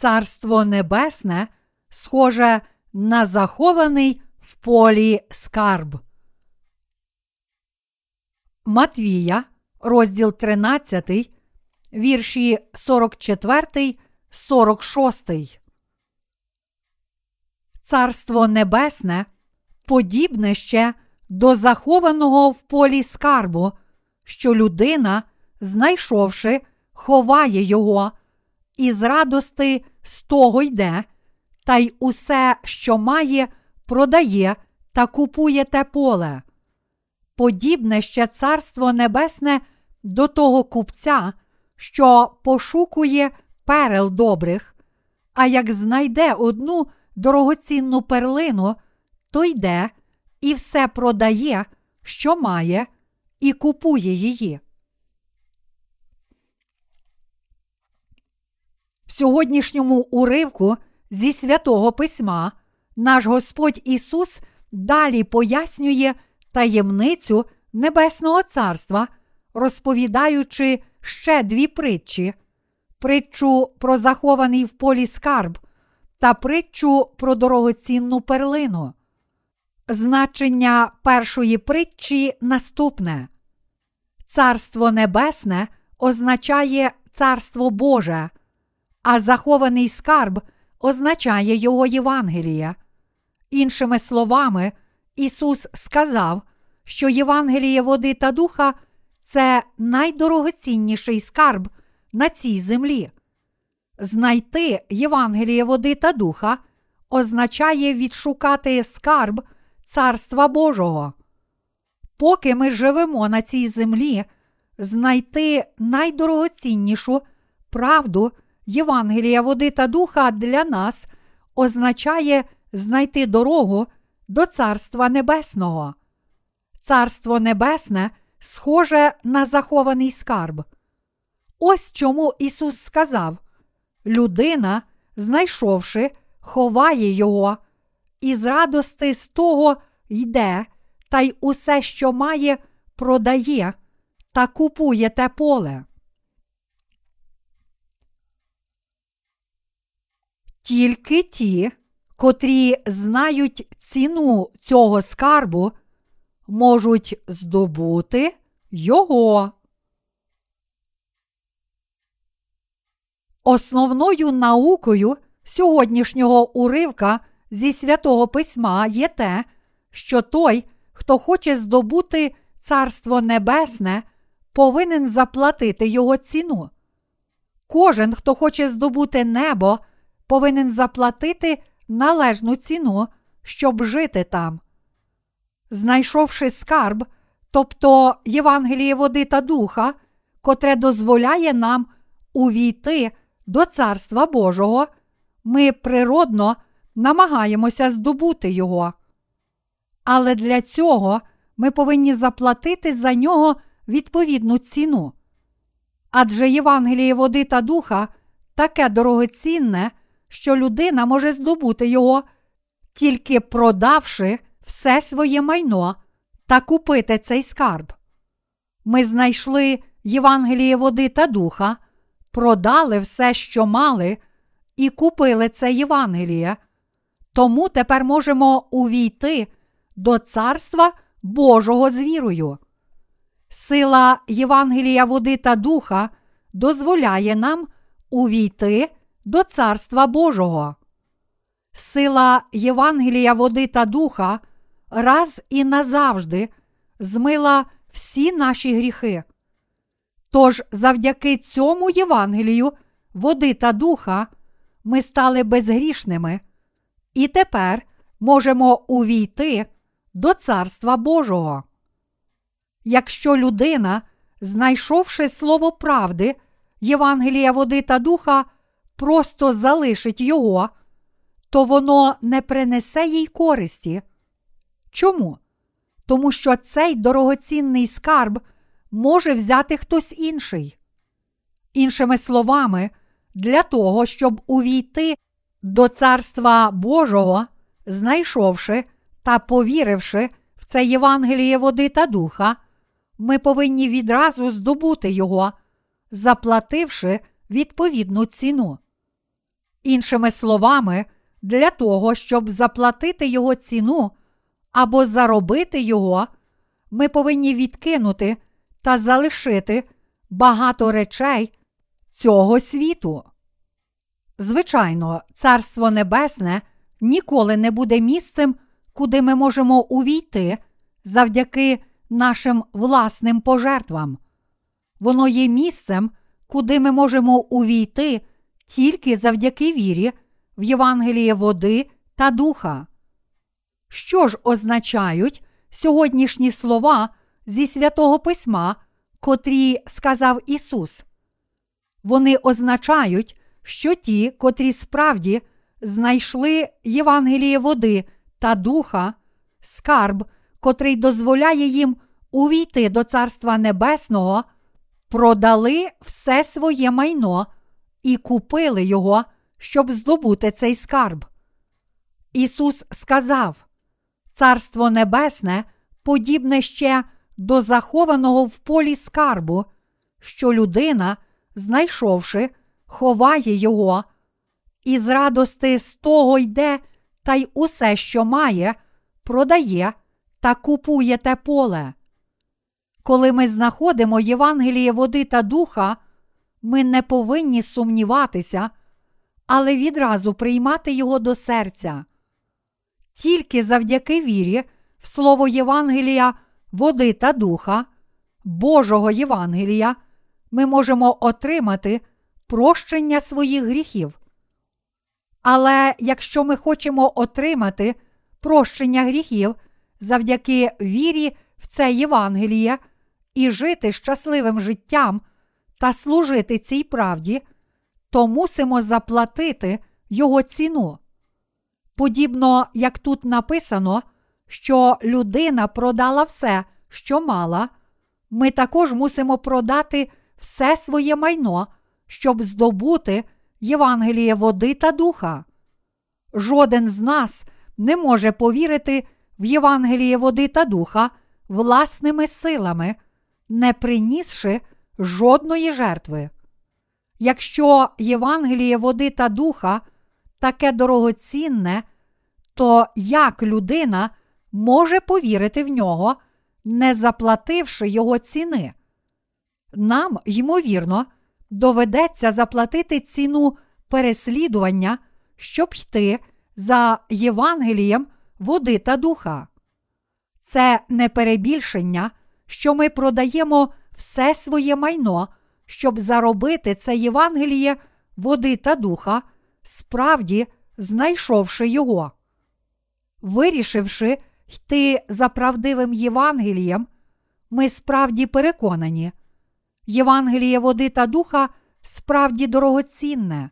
Царство Небесне схоже на захований в полі скарб. Матвія, розділ 13, вірші 44, 46. Царство Небесне подібне ще до захованого в полі скарбу, що людина, знайшовши, ховає його, і з радости з того йде, та й усе, що має, продає та купує те поле. Подібне ще Царство Небесне до того купця, що пошукує перел добрих, а як знайде одну дорогоцінну перлину, то йде і все продає, що має, і купує її. Сьогоднішньому уривку зі святого письма. Наш Господь Ісус далі пояснює таємницю Небесного Царства, розповідаючи ще дві притчі: притчу про захований в полі скарб та притчу про дорогоцінну перлину. Значення першої притчі наступне: Царство Небесне означає Царство Боже, а захований скарб означає Його Євангелія. Іншими словами, Ісус сказав, що Євангеліє води та духа це найдорогоцінніший скарб на цій землі. Знайти Євангеліє води та духа означає відшукати скарб Царства Божого. Поки ми живемо на цій землі, знайти найдорогоціннішу правду Євангелія води та духа для нас означає знайти дорогу до Царства Небесного. Царство Небесне схоже на захований скарб. Ось чому Ісус сказав: людина, знайшовши, ховає його, і з радости з того йде, та й усе, що має, продає та купує те поле. Тільки ті, котрі знають ціну цього скарбу, можуть здобути його. Основною наукою сьогоднішнього уривка зі святого письма є те, що той, хто хоче здобути Царство Небесне, повинен заплатити його ціну. Кожен, хто хоче здобути небо, повинен заплатити належну ціну, щоб жити там. Знайшовши скарб, тобто Євангеліє води та духа, котре дозволяє нам увійти до Царства Божого, ми природно намагаємося здобути його. Але для цього ми повинні заплатити за нього відповідну ціну. Адже Євангеліє води та духа таке дорогоцінне, що людина може здобути його, тільки продавши все своє майно та купити цей скарб. Ми знайшли Євангеліє води та духа, продали все, що мали, і купили це Євангеліє. Тому тепер можемо увійти до Царства Божого з вірою. Сила Євангелія води та духа дозволяє нам увійти до Царства Божого. Сила Євангелія води та духа раз і назавжди змила всі наші гріхи. Тож завдяки цьому Євангелію води та духа ми стали безгрішними і тепер можемо увійти до Царства Божого. Якщо людина, знайшовши слово правди, Євангелія води та духа, просто залишить його, то воно не принесе їй користі. Чому? Тому що цей дорогоцінний скарб може взяти хтось інший. Іншими словами, для того, щоб увійти до Царства Божого, знайшовши та повіривши в це Євангеліє води та духа, ми повинні відразу здобути його, заплативши відповідну ціну. Іншими словами, для того, щоб заплатити його ціну або заробити його, ми повинні відкинути та залишити багато речей цього світу. Звичайно, Царство Небесне ніколи не буде місцем, куди ми можемо увійти завдяки нашим власним пожертвам. Воно є місцем, куди ми можемо увійти тільки завдяки вірі в Євангеліє води та духа. Що ж означають сьогоднішні слова зі святого Письма, котрі сказав Ісус? Вони означають, що ті, котрі справді знайшли Євангеліє води та духа, скарб, котрий дозволяє їм увійти до Царства Небесного, продали все своє майно і купили його, щоб здобути цей скарб. Ісус сказав: Царство Небесне подібне ще до захованого в полі скарбу, що людина, знайшовши, ховає його, і з радости з того йде та й усе, що має, продає та купує те поле. Коли ми знаходимо Євангеліє води та духа, ми не повинні сумніватися, але відразу приймати його до серця. Тільки завдяки вірі в слово Євангелія, води та духа, Божого Євангелія, ми можемо отримати прощення своїх гріхів. Але якщо ми хочемо отримати прощення гріхів завдяки вірі в це Євангеліє і жити щасливим життям та служити цій правді, то мусимо заплатити його ціну. Подібно як тут написано, що людина продала все, що мала, ми також мусимо продати все своє майно, щоб здобути Євангеліє води та духа. Жоден з нас не може повірити в Євангеліє води та духа власними силами, не принісши жодної жертви. Якщо Євангеліє води та духа таке дорогоцінне, то як людина може повірити в нього, не заплативши його ціни? Нам, ймовірно, доведеться заплатити ціну переслідування, щоб йти за Євангелієм води та духа. Це не перебільшення, що ми продаємо все своє майно, щоб заробити це Євангеліє води та духа, справді знайшовши його. Вирішивши йти за правдивим Євангелієм, ми справді переконані, Євангеліє води та духа справді дорогоцінне.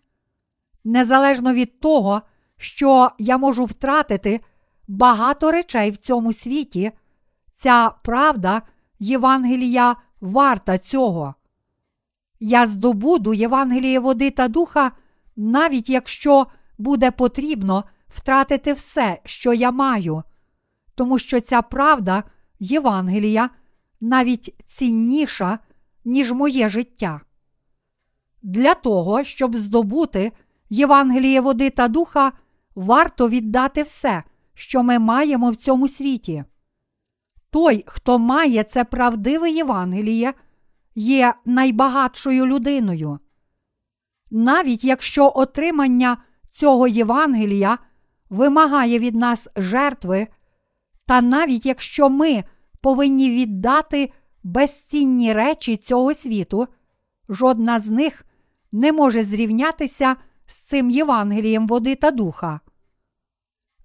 Незалежно від того, що я можу втратити багато речей в цьому світі, ця правда Євангелія варта цього. Я здобуду Євангеліє води та духа, навіть якщо буде потрібно втратити все, що я маю, тому що ця правда Євангелія навіть цінніша, ніж моє життя. Для того, щоб здобути Євангеліє води та духа, варто віддати все, що ми маємо в цьому світі. Той, хто має це правдиве Євангеліє, є найбагатшою людиною. Навіть якщо отримання цього Євангелія вимагає від нас жертви, та навіть якщо ми повинні віддати безцінні речі цього світу, жодна з них не може зрівнятися з цим Євангелієм води та духа.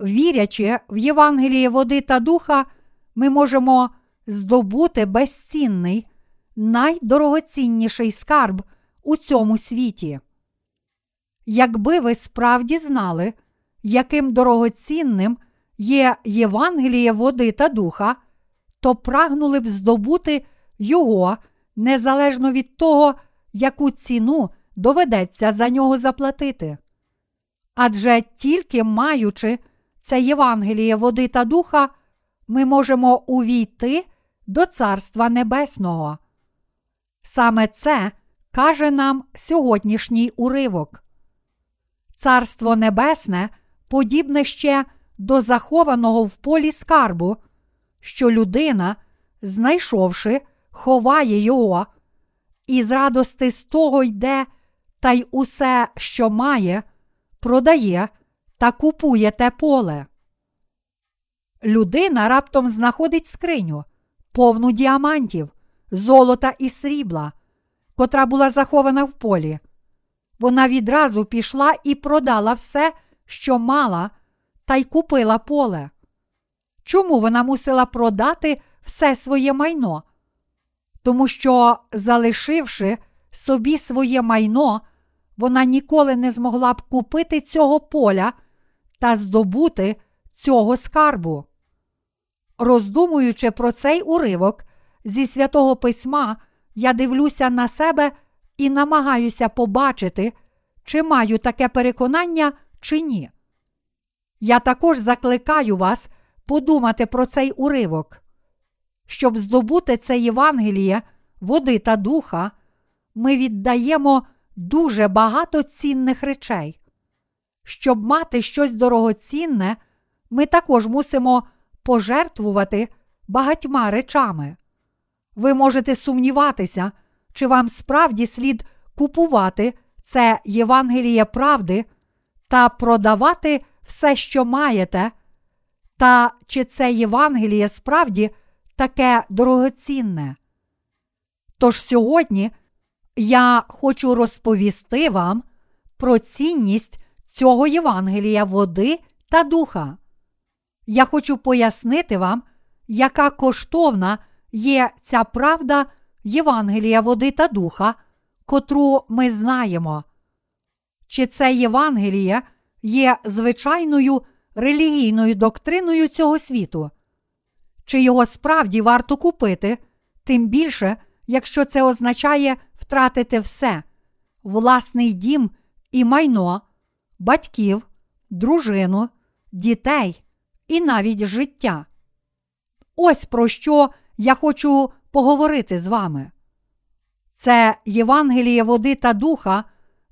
Вірячи в Євангеліє води та духа, ми можемо здобути безцінний, найдорогоцінніший скарб у цьому світі. Якби ви справді знали, яким дорогоцінним є Євангеліє води та духа, то прагнули б здобути його незалежно від того, яку ціну доведеться за нього заплатити. Адже тільки маючи це Євангеліє води та духа, ми можемо увійти до Царства Небесного. Саме це каже нам сьогоднішній уривок. Царство Небесне подібне ще до захованого в полі скарбу, що людина, знайшовши, ховає його, і з радости з того йде та й усе, що має, продає та купує те поле. Людина раптом знаходить скриню, повну діамантів, золота і срібла, котра була захована в полі. Вона відразу пішла і продала все, що мала, та й купила поле. Чому вона мусила продати все своє майно? Тому що, залишивши собі своє майно, вона ніколи не змогла б купити цього поля та здобути цього скарбу. Роздумуючи про цей уривок зі святого письма, я дивлюся на себе і намагаюся побачити, чи маю таке переконання, чи ні. Я також закликаю вас подумати про цей уривок. Щоб здобути це Євангеліє, води та духа, ми віддаємо дуже багато цінних речей. Щоб мати щось дорогоцінне, ми також мусимо пожертвувати багатьма речами. Ви можете сумніватися, чи вам справді слід купувати це Євангеліє правди та продавати все, що маєте, та чи це Євангеліє справді таке дорогоцінне. Тож сьогодні я хочу розповісти вам про цінність цього Євангелія води та духа. Я хочу пояснити вам, яка коштовна є ця правда Євангелія води та духа, котру ми знаємо. Чи це Євангеліє є звичайною релігійною доктриною цього світу? Чи його справді варто купити, тим більше, якщо це означає втратити все власний дім і майно, батьків, дружину, дітей і навіть життя. Ось про що я хочу поговорити з вами. Це Євангеліє води та духа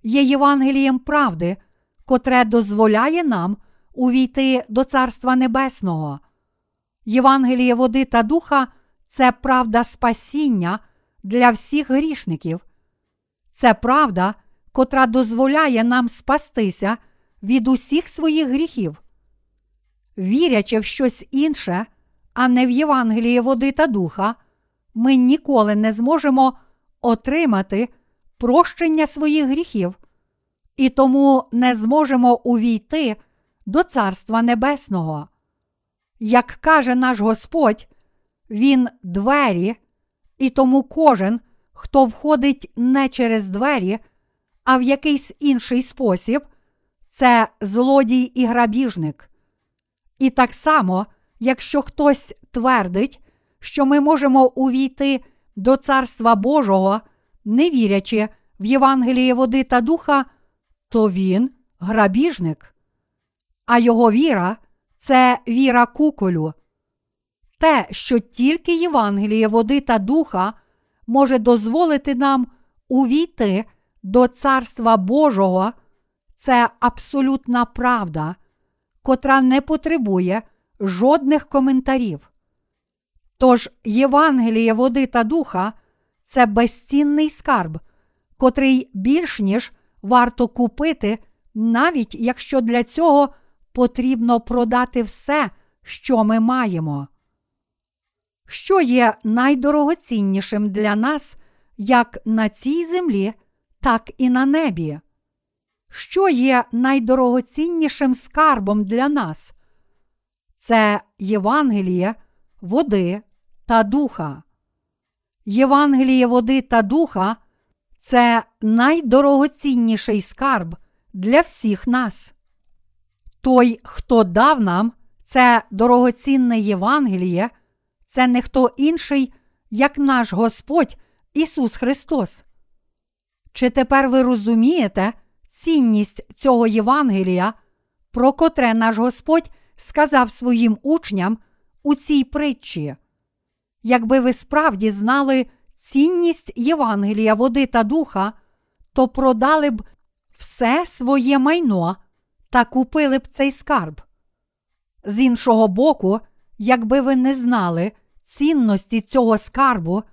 є Євангелієм правди, котре дозволяє нам увійти до Царства Небесного. Євангеліє води та духа це правда спасіння для всіх грішників. Це правда, котра дозволяє нам спастися від усіх своїх гріхів. Вірячи в щось інше, а не в Євангеліє води та духа, ми ніколи не зможемо отримати прощення своїх гріхів і тому не зможемо увійти до Царства Небесного. Як каже наш Господь, Він двері, і тому кожен, хто входить не через двері, а в якийсь інший спосіб, це злодій і грабіжник. І так само, якщо хтось твердить, що ми можемо увійти до Царства Божого, не вірячи в Євангеліє води та духа, то він грабіжник. А його віра це віра куколю. Те, що тільки Євангеліє води та духа може дозволити нам увійти до Царства Божого, це абсолютна правда, котра не потребує жодних коментарів. Тож Євангеліє води та духа це безцінний скарб, котрий більш ніж варто купити, навіть якщо для цього потрібно продати все, що ми маємо. Що є найдорогоціннішим для нас як на цій землі, так і на небі? Що є найдорогоціннішим скарбом для нас? Це Євангеліє, води та духа. Євангеліє води та духа це найдорогоцінніший скарб для всіх нас. Той, хто дав нам це дорогоцінне Євангеліє, це не хто інший, як наш Господь Ісус Христос. Чи тепер ви розумієте цінність цього Євангелія, про котре наш Господь сказав своїм учням у цій притчі? Якби ви справді знали цінність Євангелія, води та духа, то продали б все своє майно та купили б цей скарб. З іншого боку, якби ви не знали цінності цього скарбу,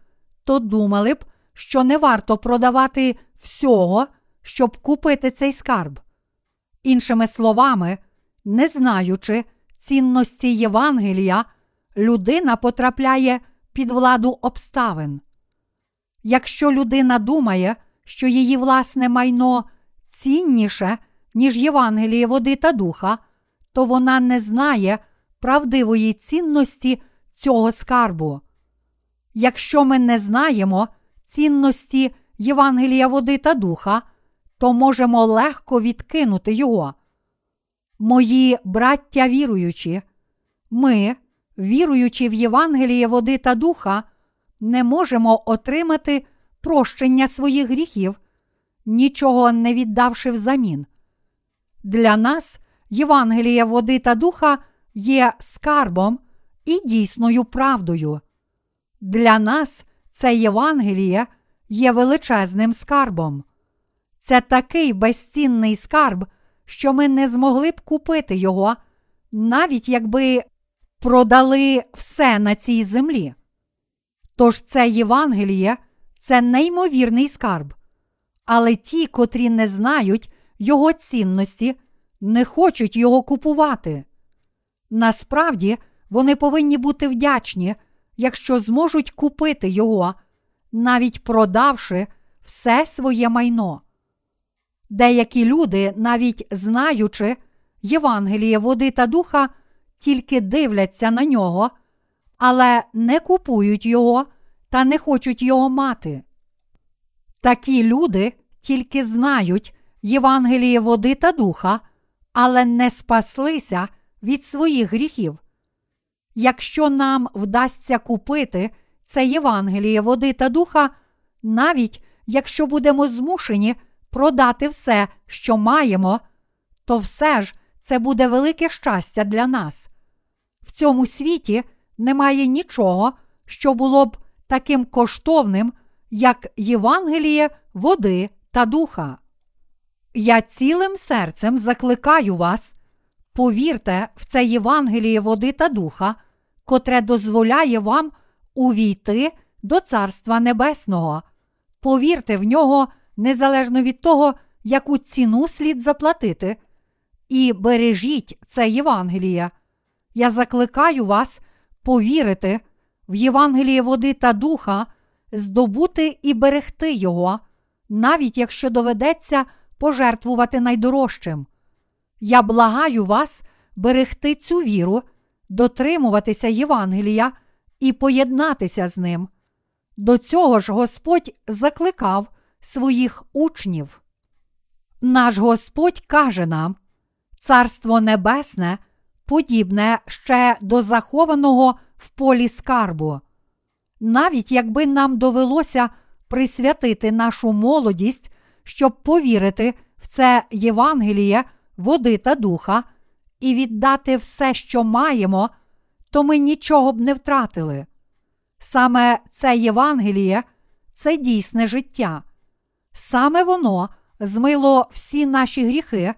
то думали б, що не варто продавати всього, щоб купити цей скарб. Іншими словами, не знаючи цінності Євангелія, людина потрапляє під владу обставин. Якщо людина думає, що її власне майно цінніше, ніж Євангеліє води та духа, то вона не знає правдивої цінності цього скарбу. Якщо ми не знаємо цінності Євангелія води та духа, то можемо легко відкинути його. Мої браття віруючі, ми, віруючи в Євангеліє води та духа, не можемо отримати прощення своїх гріхів, нічого не віддавши взамін. Для нас Євангеліє води та духа є скарбом і дійсною правдою. Для нас це Євангеліє є величезним скарбом. Це такий безцінний скарб, що ми не змогли б купити його, навіть якби продали все на цій землі. Тож це Євангеліє це неймовірний скарб. Але ті, котрі не знають його цінності, не хочуть його купувати. Насправді, вони повинні бути вдячні, якщо зможуть купити його, навіть продавши все своє майно. Деякі люди, навіть знаючи Євангеліє води та духа, тільки дивляться на нього, але не купують його та не хочуть його мати. Такі люди тільки знають Євангеліє води та духа, але не спаслися від своїх гріхів. Якщо нам вдасться купити це Євангеліє води та духа, навіть якщо будемо змушені продати все, що маємо, то все ж це буде велике щастя для нас. В цьому світі немає нічого, що було б таким коштовним, як Євангеліє води та духа. Я цілим серцем закликаю вас, повірте в це Євангеліє води та духа, котре дозволяє вам увійти до Царства Небесного. Повірте в нього незалежно від того, яку ціну слід заплатити, і бережіть це Євангеліє. Я закликаю вас повірити в Євангеліє води та духа, здобути і берегти його, навіть якщо доведеться пожертвувати найдорожчим. Я благаю вас берегти цю віру, дотримуватися Євангелія і поєднатися з ним. До цього ж Господь закликав своїх учнів. Наш Господь каже нам: Царство Небесне подібне ще до захованого в полі скарбу. Навіть якби нам довелося присвятити нашу молодість, щоб повірити в це Євангеліє, води та духа, і віддати все, що маємо, то ми нічого б не втратили. Саме це Євангеліє це дійсне життя. Саме воно змило всі наші гріхи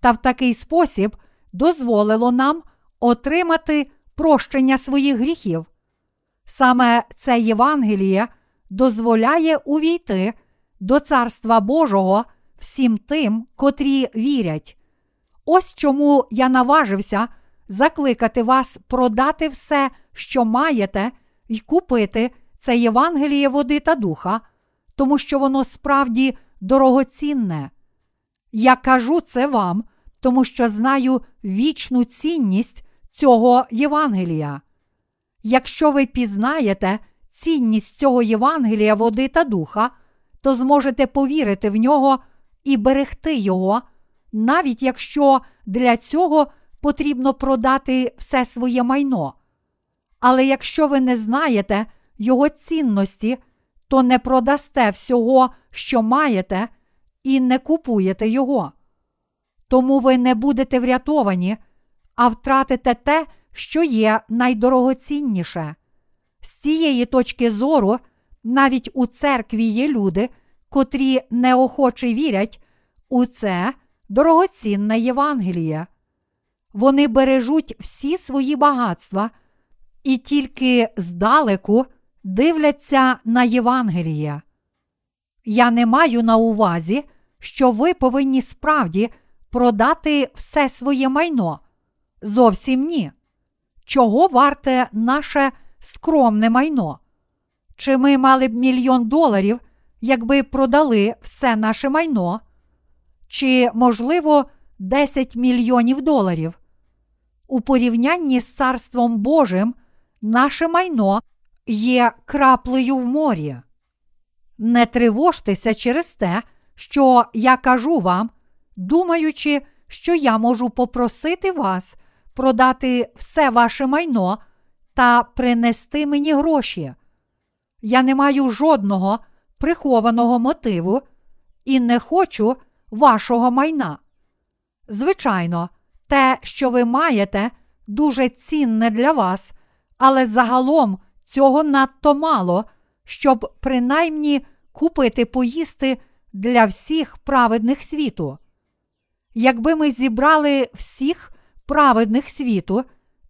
та в такий спосіб дозволило нам отримати прощення своїх гріхів. Саме це Євангеліє дозволяє увійти до Царства Божого всім тим, котрі вірять. Ось чому я наважився закликати вас продати все, що маєте, і купити це Євангеліє води та духа, тому що воно справді дорогоцінне. Я кажу це вам, тому що знаю вічну цінність цього Євангелія. Якщо ви пізнаєте цінність цього Євангелія води та духа, то зможете повірити в нього і берегти його, навіть якщо для цього потрібно продати все своє майно. Але якщо ви не знаєте його цінності, то не продасте всього, що маєте, і не купуєте його. Тому ви не будете врятовані, а втратите те, що є найдорогоцінніше. З цієї точки зору, навіть у церкві є люди, котрі неохоче вірять у це дорогоцінне Євангеліє. Вони бережуть всі свої багатства і тільки здалеку дивляться на Євангеліє. Я не маю на увазі, що ви повинні справді продати все своє майно. Зовсім ні. Чого варте наше скромне майно? Чи ми мали б мільйон доларів, якби продали все наше майно? Чи, можливо, 10 мільйонів доларів? У порівнянні з Царством Божим наше майно є краплею в морі. Не тривожтеся через те, що я кажу вам, думаючи, що я можу попросити вас продати все ваше майно та принести мені гроші. Я не маю жодного прихованого мотиву і не хочу вашого майна. Звичайно, те, що ви маєте, дуже цінне для вас, але загалом цього надто мало, щоб принаймні купити поїсти для всіх праведних світу. Якби ми зібрали всіх праведних світу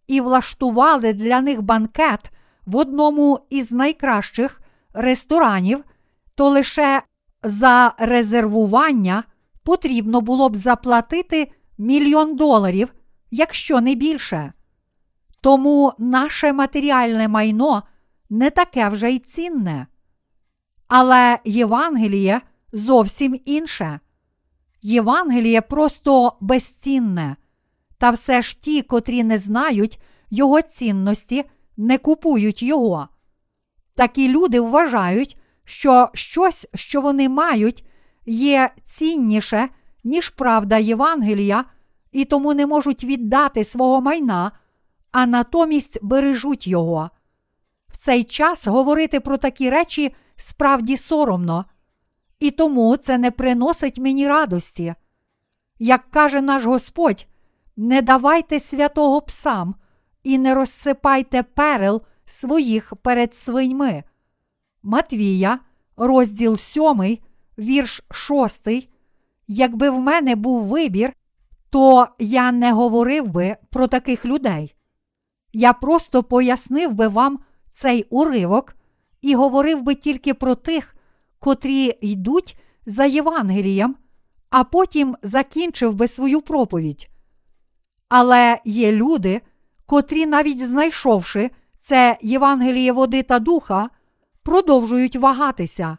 і влаштували для них банкет в одному із найкращих ресторанів, то лише за резервування потрібно було б заплатити мільйон доларів, якщо не більше. Тому наше матеріальне майно не таке вже й цінне. Але Євангеліє зовсім інше. Євангеліє просто безцінне, та все ж ті, котрі не знають його цінності, не купують його. Такі люди вважають, що щось, що вони мають, є цінніше, ніж правда Євангелія, і тому не можуть віддати свого майна, а натомість бережуть його. В цей час говорити про такі речі справді соромно, і тому це не приносить мені радості. Як каже наш Господь, не давайте святого псам і не розсипайте перел своїх перед свиньми. Матвія, розділ 7, вірш 6. Якби в мене був вибір, то я не говорив би про таких людей. Я просто пояснив би вам цей уривок і говорив би тільки про тих, котрі йдуть за Євангелієм, а потім закінчив би свою проповідь. Але є люди, котрі, навіть знайшовши це Євангеліє води та духа, продовжують вагатися.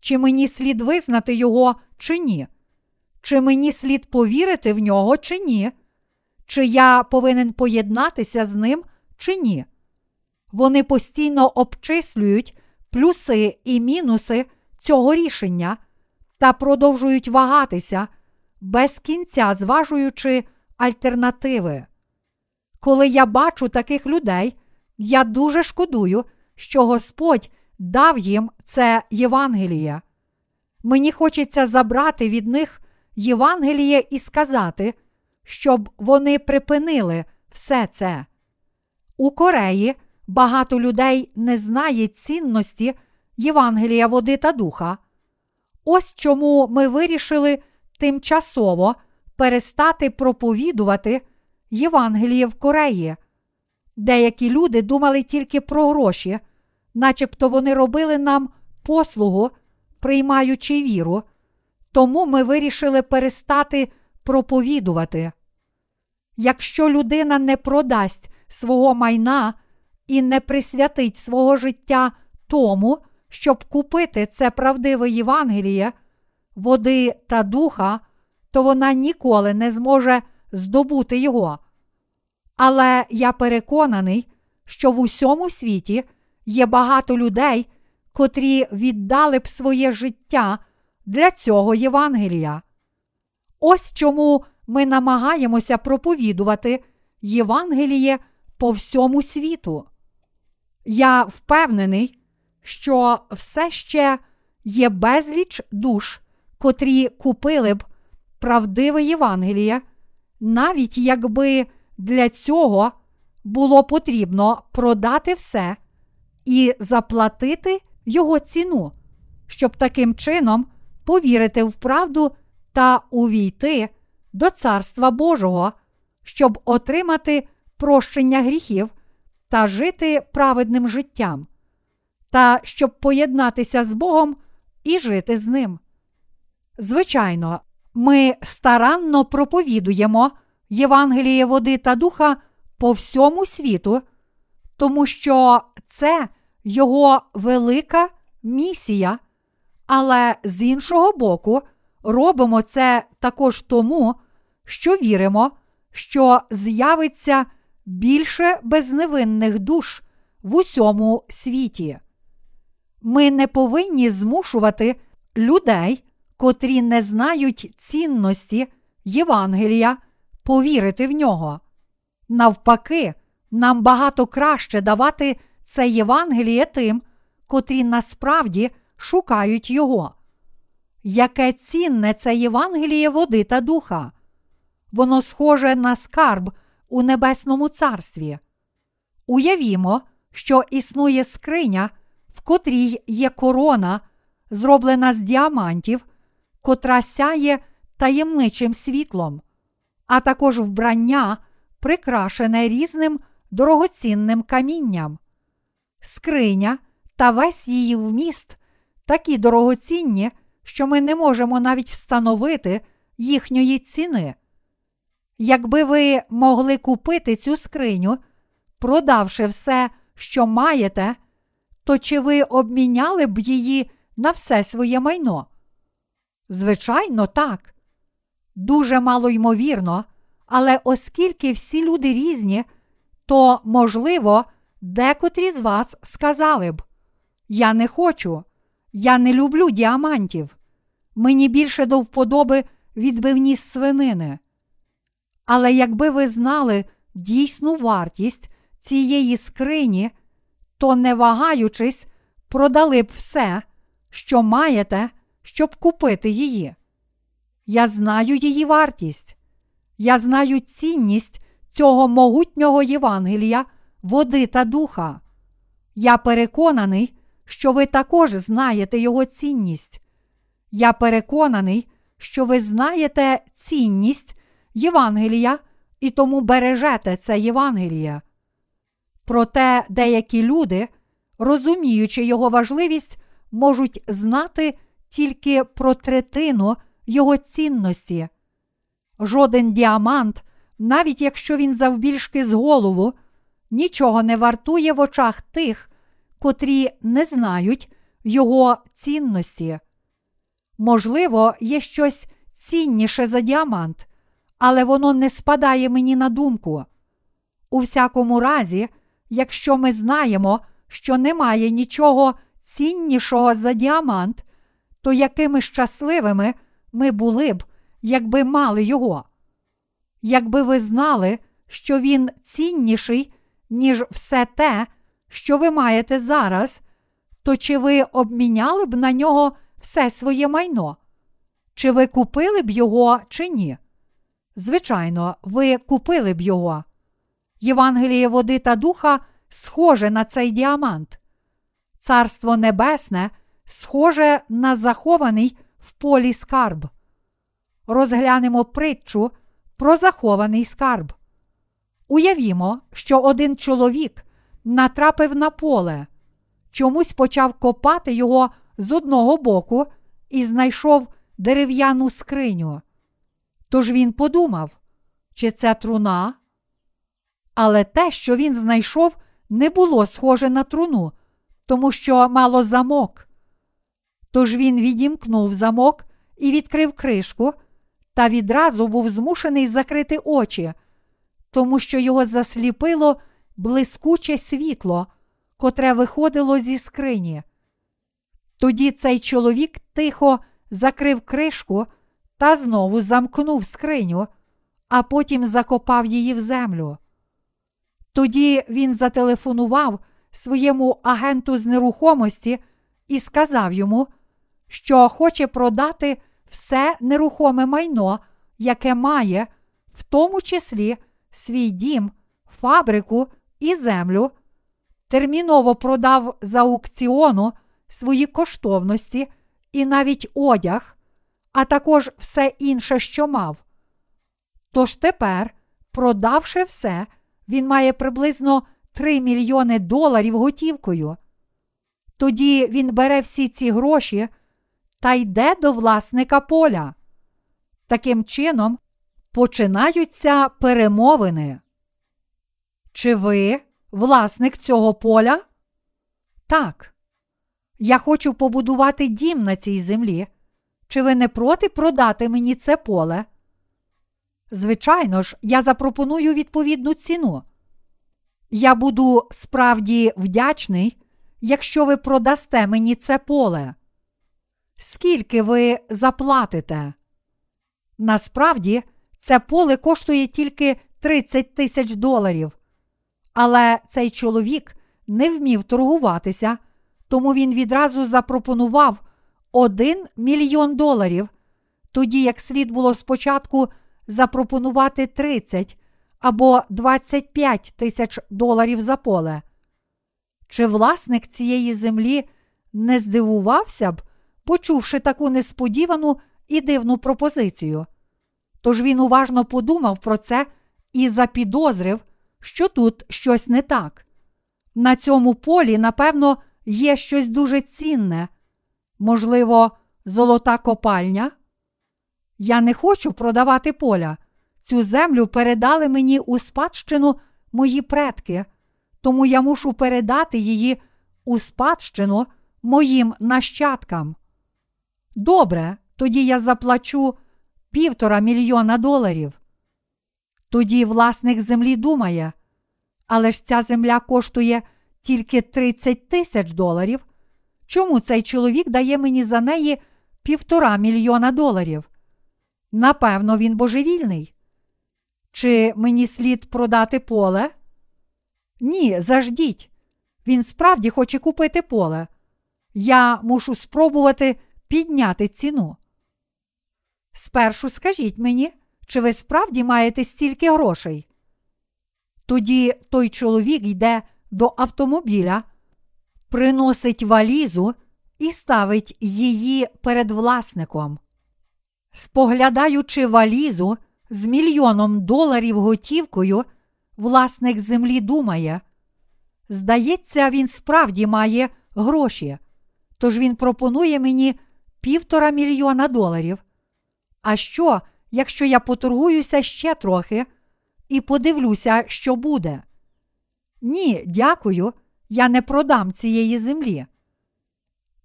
Чи мені слід визнати його, чи ні? Чи мені слід повірити в нього, чи ні? Чи я повинен поєднатися з ним, чи ні? Вони постійно обчислюють плюси і мінуси цього рішення та продовжують вагатися, без кінця зважуючи альтернативи. Коли я бачу таких людей, я дуже шкодую, що Господь дав їм це Євангеліє. Мені хочеться забрати від них Євангеліє і сказати, щоб вони припинили все це. У Кореї багато людей не знає цінності Євангелія води та духа. Ось чому ми вирішили тимчасово перестати проповідувати Євангеліє в Кореї. Деякі люди думали тільки про гроші, начебто вони робили нам послугу, приймаючи віру, тому ми вирішили перестати проповідувати. Якщо людина не продасть свого майна і не присвятить свого життя тому, щоб купити це правдиве Євангеліє, води та духа, то вона ніколи не зможе здобути його. Але я переконаний, що в усьому світі є багато людей, котрі віддали б своє життя для цього Євангелія. Ось чому ми намагаємося проповідувати Євангеліє по всьому світу. Я впевнений, що все ще є безліч душ, котрі купили б правдиве Євангеліє, навіть якби для цього було потрібно продати все і заплатити його ціну, щоб таким чином повірити в правду та увійти до Царства Божого, щоб отримати прощення гріхів та жити праведним життям, та щоб поєднатися з Богом і жити з ним. Звичайно, ми старанно проповідуємо Євангеліє води та духа по всьому світу, тому що це його велика місія, але з іншого боку, робимо це також тому, що віримо, що з'явиться більше безневинних душ в усьому світі. Ми не повинні змушувати людей, котрі не знають цінності Євангелія, повірити в нього. Навпаки, нам багато краще давати це Євангеліє тим, котрі насправді шукають його. Яке цінне це Євангеліє води та духа? Воно схоже на скарб у Небесному Царстві. Уявімо, що існує скриня, в котрій є корона, зроблена з діамантів, котра сяє таємничим світлом, а також вбрання, прикрашене різним дорогоцінним камінням. Скриня та весь її вміст такі дорогоцінні, що ми не можемо навіть встановити їхньої ціни. Якби ви могли купити цю скриню, продавши все, що маєте, то чи ви обміняли б її на все своє майно? Звичайно, так. Дуже мало ймовірно, але оскільки всі люди різні, то, можливо, декотрі з вас сказали б: Я не хочу, я не люблю діамантів, мені більше до вподоби відбивні свинини. Але якби ви знали дійсну вартість цієї скрині, то, не вагаючись, продали б все, що маєте, щоб купити її. Я знаю її вартість, я знаю цінність цього могутнього Євангелія, води та духа. Я переконаний, що ви також знаєте його цінність. Я переконаний, що ви знаєте цінність Євангелія і тому бережете це Євангеліє. Проте деякі люди, розуміючи його важливість, можуть знати тільки про третину його цінності. Жоден діамант, навіть якщо він завбільшки з голову, нічого не вартує в очах тих, котрі не знають його цінності. Можливо, є щось цінніше за діамант, але воно не спадає мені на думку. У всякому разі, якщо ми знаємо, що немає нічого ціннішого за діамант, то якими щасливими ми були б, якби мали його. Якби ви знали, що він цінніший, ніж все те, що ви маєте зараз, то чи ви обміняли б на нього все своє майно? Чи ви купили б його, чи ні? Звичайно, ви купили б його. Євангеліє води та духа схоже на цей діамант. Царство Небесне схоже на захований в полі скарб. Розглянемо притчу про захований скарб. Уявімо, що один чоловік натрапив на поле, чомусь почав копати його з одного боку і знайшов дерев'яну скриню. Тож він подумав, чи це труна? Але те, що він знайшов, не було схоже на труну, тому що мало замок. Тож він відімкнув замок і відкрив кришку, та відразу був змушений закрити очі, тому що його засліпило блискуче світло, котре виходило зі скрині. Тоді цей чоловік тихо закрив кришку та знову замкнув скриню, а потім закопав її в землю. Тоді він зателефонував своєму агенту з нерухомості і сказав йому, що хоче продати все нерухоме майно, яке має, в тому числі свій дім, фабрику і землю, терміново продав за аукціону свої коштовності і навіть одяг, а також все інше, що мав. Тож тепер, продавши все, він має приблизно 3 мільйони доларів готівкою. Тоді він бере всі ці гроші та йде до власника поля. Таким чином починаються перемовини. Чи ви власник цього поля? Так. Я хочу побудувати дім на цій землі. Чи ви не проти продати мені це поле? Звичайно ж, я запропоную відповідну ціну. Я буду справді вдячний, якщо ви продасте мені це поле. Скільки ви заплатите? Насправді, це поле коштує тільки 30 тисяч доларів. Але цей чоловік не вмів торгуватися, тому він відразу запропонував 1 мільйон доларів, тоді як слід було спочатку запропонувати 30 або 25 тисяч доларів за поле. Чи власник цієї землі не здивувався б, почувши таку несподівану і дивну пропозицію? Тож він уважно подумав про це і запідозрив, що тут щось не так. На цьому полі, напевно, є щось дуже цінне, можливо, золота копальня. Я не хочу продавати поля. Цю землю передали мені у спадщину мої предки, тому я мушу передати її у спадщину моїм нащадкам. Добре, тоді я заплачу півтора мільйона доларів. Тоді власник землі думає, але ж ця земля коштує тільки 30 тисяч доларів. Чому цей чоловік дає мені за неї півтора мільйона доларів? Напевно, він божевільний. Чи мені слід продати поле? Ні, заждіть. Він справді хоче купити поле. Я мушу спробувати підняти ціну. Спершу скажіть мені, чи ви справді маєте стільки грошей? Тоді той чоловік йде до автомобіля, приносить валізу і ставить її перед власником. Споглядаючи валізу з мільйоном доларів готівкою, власник землі думає. Здається, він справді має гроші, тож він пропонує мені півтора мільйона доларів. А що, якщо я поторгуюся ще трохи і подивлюся, що буде? Ні, дякую, я не продам цієї землі.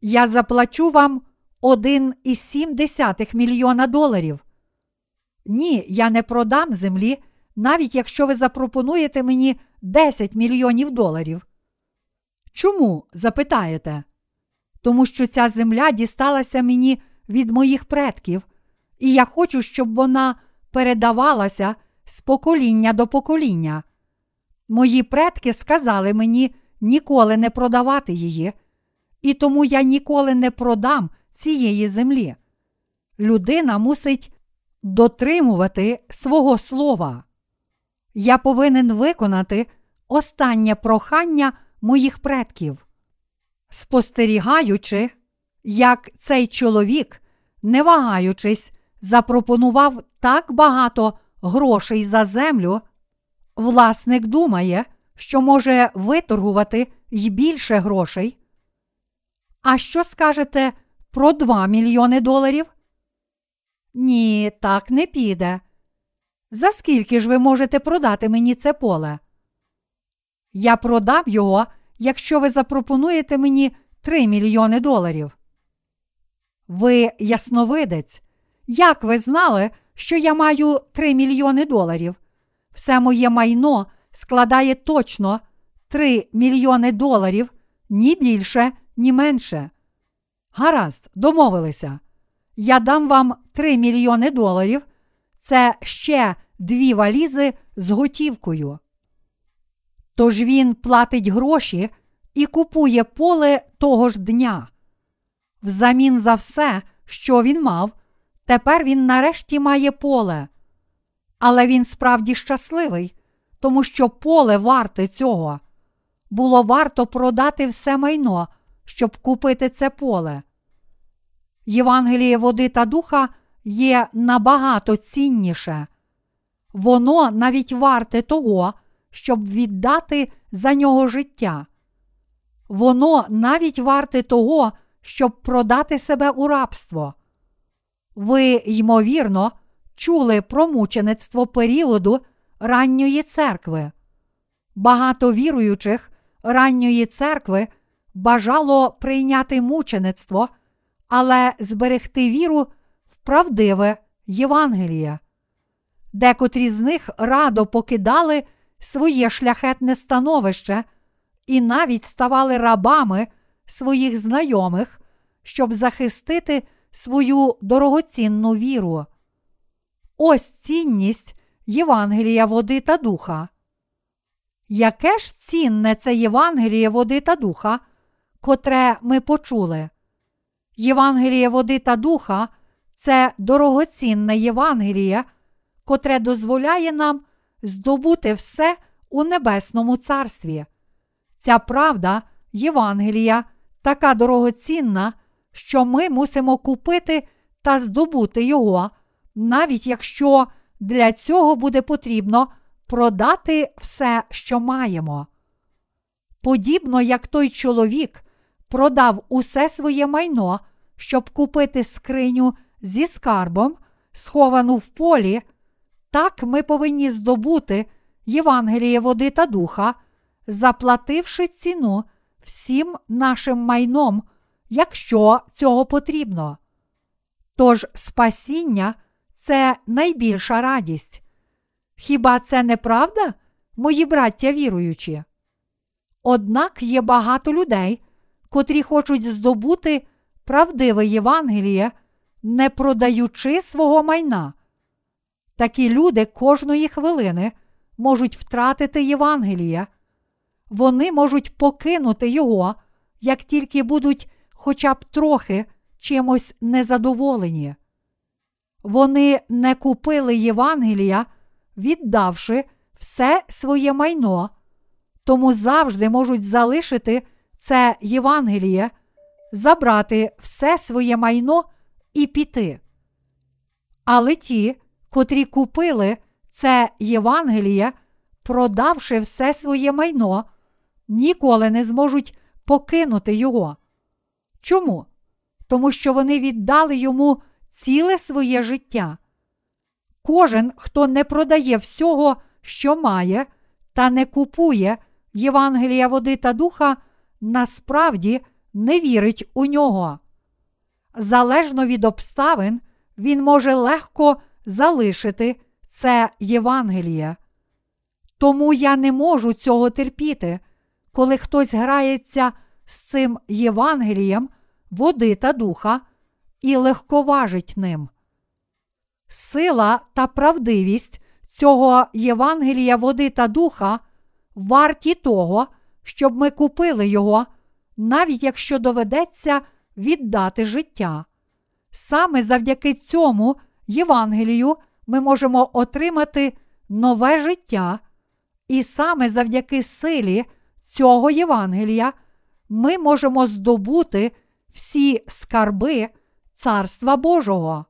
Я заплачу вам 1,7 мільйона доларів. Ні, я не продам землі, навіть якщо ви запропонуєте мені 10 мільйонів доларів. Чому? запитаєте? Тому що ця земля дісталася мені від моїх предків, і я хочу, щоб вона передавалася з покоління до покоління. Мої предки сказали мені ніколи не продавати її, і тому я ніколи не продам цієї землі. Людина мусить дотримувати свого слова. Я повинен виконати останнє прохання моїх предків, спостерігаючи, як цей чоловік, не вагаючись, запропонував так багато грошей за землю, власник думає, що може виторгувати й більше грошей. А що скажете про 2 мільйони доларів? Ні, так не піде. За скільки ж ви можете продати мені це поле? Я продам його, якщо ви запропонуєте мені 3 мільйони доларів. Ви ясновидець. Як ви знали, що я маю 3 мільйони доларів? Все моє майно складає точно 3 мільйони доларів, ні більше, ні менше. Гаразд, домовилися. Я дам вам 3 мільйони доларів. Це ще дві валізи з готівкою. Тож він платить гроші і купує поле того ж дня. Взамін за все, що він мав, тепер він нарешті має поле. Але він справді щасливий, тому що поле варте цього. Було варто продати все майно, щоб купити це поле. Євангеліє води та духа є набагато цінніше. Воно навіть варте того, щоб віддати за нього життя. Воно навіть варте того, щоб продати себе у рабство. Ви, ймовірно, чули про мучеництво періоду ранньої церкви. Багато віруючих ранньої церкви бажало прийняти мучеництво, але зберегти віру в правдиве Євангеліє. Декотрі з них радо покидали своє шляхетне становище і навіть ставали рабами своїх знайомих, щоб захистити свою дорогоцінну віру. Ось цінність Євангелія води та духа. Яке ж цінне це Євангеліє води та духа, котре ми почули? Євангеліє води та духа це дорогоцінне Євангеліє, котре дозволяє нам здобути все у Небесному Царстві. Ця правда Євангелія така дорогоцінна, що ми мусимо купити та здобути його, навіть якщо для цього буде потрібно продати все, що маємо. Подібно як той чоловік продав усе своє майно, щоб купити скриню зі скарбом, сховану в полі, так ми повинні здобути Євангеліє води та духа, заплативши ціну всім нашим майном, якщо цього потрібно. Тож спасіння це найбільша радість. Хіба це не правда, мої браття віруючі? Однак є багато людей, котрі хочуть здобути правдиве Євангеліє, не продаючи свого майна. Такі люди кожної хвилини можуть втратити Євангеліє, вони можуть покинути його, як тільки будуть хоча б трохи чимось незадоволені. Вони не купили Євангелія, віддавши все своє майно, тому завжди можуть залишити це Євангеліє, забрати все своє майно і піти. Але ті, котрі купили це Євангеліє, продавши все своє майно, ніколи не зможуть покинути його. Чому? Тому що вони віддали йому ціле своє життя. Кожен, хто не продає всього, що має, та не купує Євангелія води та духа, насправді не вірить у нього. Залежно від обставин, він може легко залишити це Євангеліє. Тому я не можу цього терпіти, коли хтось грається з цим Євангелієм води та духа і легковажить ним. Сила та правдивість цього Євангелія води та духа варті того, щоб ми купили його, навіть якщо доведеться віддати життя. Саме завдяки цьому Євангелію ми можемо отримати нове життя, і саме завдяки силі цього Євангелія ми можемо здобути всі скарби Царства Божого.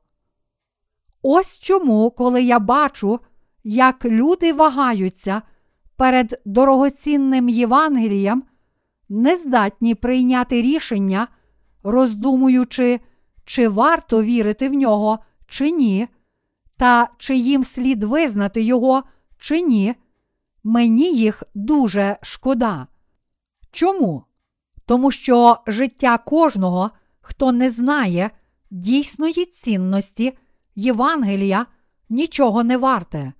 Ось чому, коли я бачу, як люди вагаються перед дорогоцінним Євангелієм, не здатні прийняти рішення, роздумуючи, чи варто вірити в нього, чи ні, та чи їм слід визнати його, чи ні, мені їх дуже шкода. Чому? Тому що життя кожного, хто не знає дійсної цінності Євангелія, нічого не варте.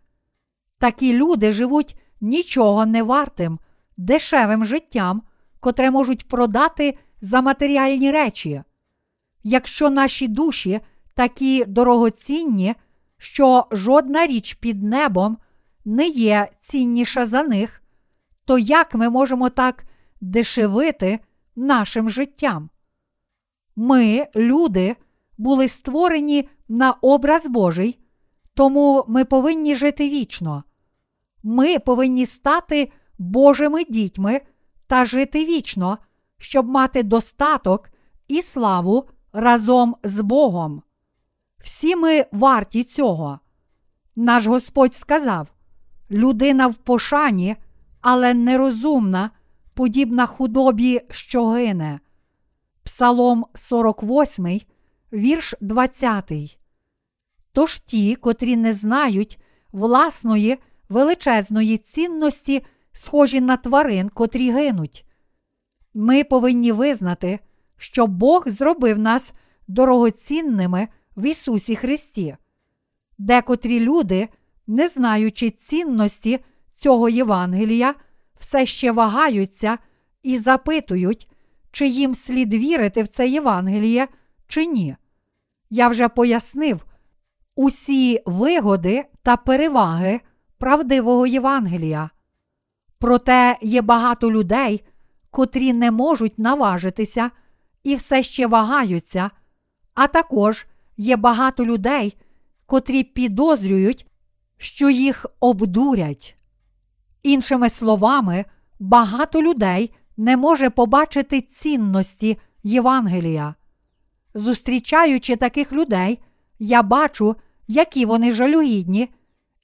Такі люди живуть нічого не вартим, дешевим життям, котре можуть продати за матеріальні речі. Якщо наші душі такі дорогоцінні, що жодна річ під небом не є цінніша за них, то як ми можемо так дешевити нашим життям? Ми, люди, були створені на образ Божий, тому ми повинні жити вічно. Ми повинні стати Божими дітьми та жити вічно, щоб мати достаток і славу разом з Богом. Всі ми варті цього. Наш Господь сказав: людина в пошані, але нерозумна, подібна худобі, що гине. Псалом 48, вірш 20. Тож ті, котрі не знають власної величезної цінності, схожі на тварин, котрі гинуть. Ми повинні визнати, що Бог зробив нас дорогоцінними в Ісусі Христі. Декотрі люди, не знаючи цінності цього Євангелія, все ще вагаються і запитують, чи їм слід вірити в це Євангеліє, чи ні. Я вже пояснив усі вигоди та переваги правдивого Євангелія. Проте є багато людей, котрі не можуть наважитися і все ще вагаються, а також є багато людей, котрі підозрюють, що їх обдурять. Іншими словами, багато людей не може побачити цінності Євангелія. Зустрічаючи таких людей, я бачу, які вони жалюгідні,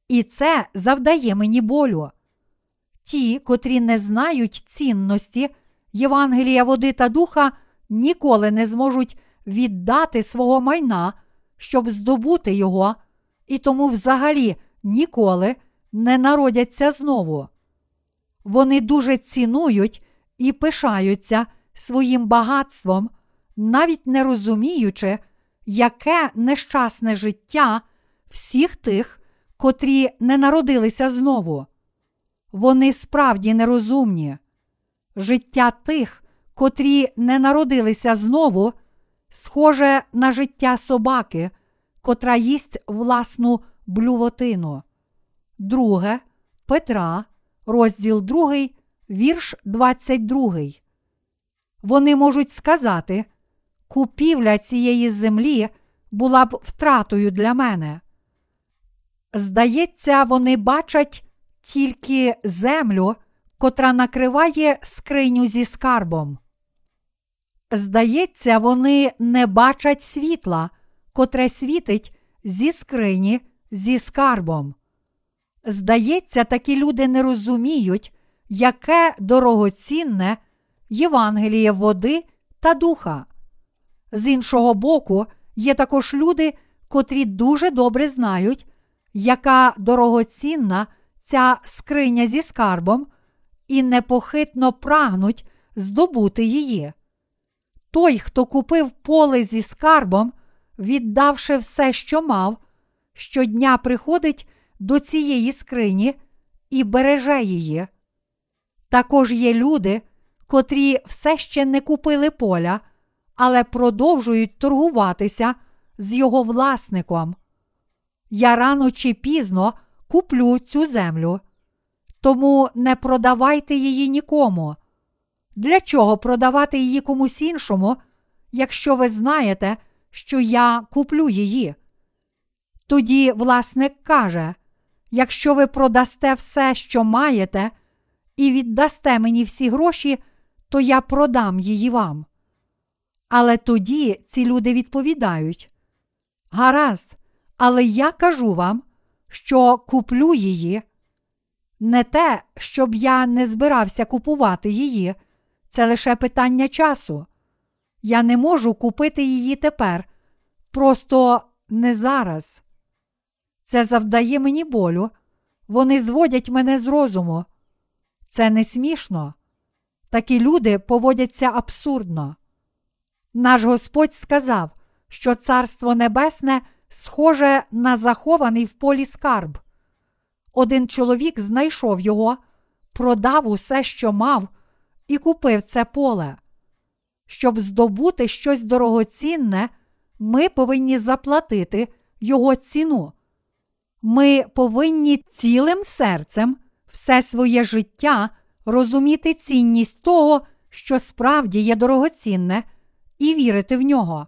і це завдає мені болю. Ті, котрі не знають цінності Євангелія води та духа, ніколи не зможуть віддати свого майна, щоб здобути його, і тому взагалі ніколи не народяться знову. Вони дуже цінують і пишаються своїм багатством, навіть не розуміючи, яке нещасне життя всіх тих, котрі не народилися знову. Вони справді нерозумні. Життя тих, котрі не народилися знову, схоже на життя собаки, котра їсть власну блювотину. Друге Петра, розділ 2, вірш 22. Вони можуть сказати, купівля цієї землі була б втратою для мене. Здається, вони бачать тільки землю, котра накриває скриню зі скарбом. Здається, вони не бачать світла, котре світить зі скрині зі скарбом. Здається, такі люди не розуміють, яке дорогоцінне Євангеліє води та духа. З іншого боку, є також люди, котрі дуже добре знають, яка дорогоцінна ця скриня зі скарбом, і непохитно прагнуть здобути її. Той, хто купив поле зі скарбом, віддавши все, що мав, щодня приходить до цієї скрині і береже її. Також є люди, котрі все ще не купили поля, але продовжують торгуватися з його власником. Я рано чи пізно куплю цю землю. Тому не продавайте її нікому. Для чого продавати її комусь іншому, якщо ви знаєте, що я куплю її? Тоді власник каже: якщо ви продасте все, що маєте, і віддасте мені всі гроші, то я продам її вам. Але тоді ці люди відповідають: Гаразд, але я кажу вам, що куплю її. Не те, щоб я не збирався купувати її, це лише питання часу. Я не можу купити її тепер, просто не зараз. Це завдає мені болю, вони зводять мене з розуму. Це не смішно. Такі люди поводяться абсурдно. Наш Господь сказав, що Царство Небесне схоже на захований в полі скарб. Один чоловік знайшов його, продав усе, що мав, і купив це поле. Щоб здобути щось дорогоцінне, ми повинні заплатити його ціну. Ми повинні цілим серцем все своє життя розуміти цінність того, що справді є дорогоцінне, і вірити в нього.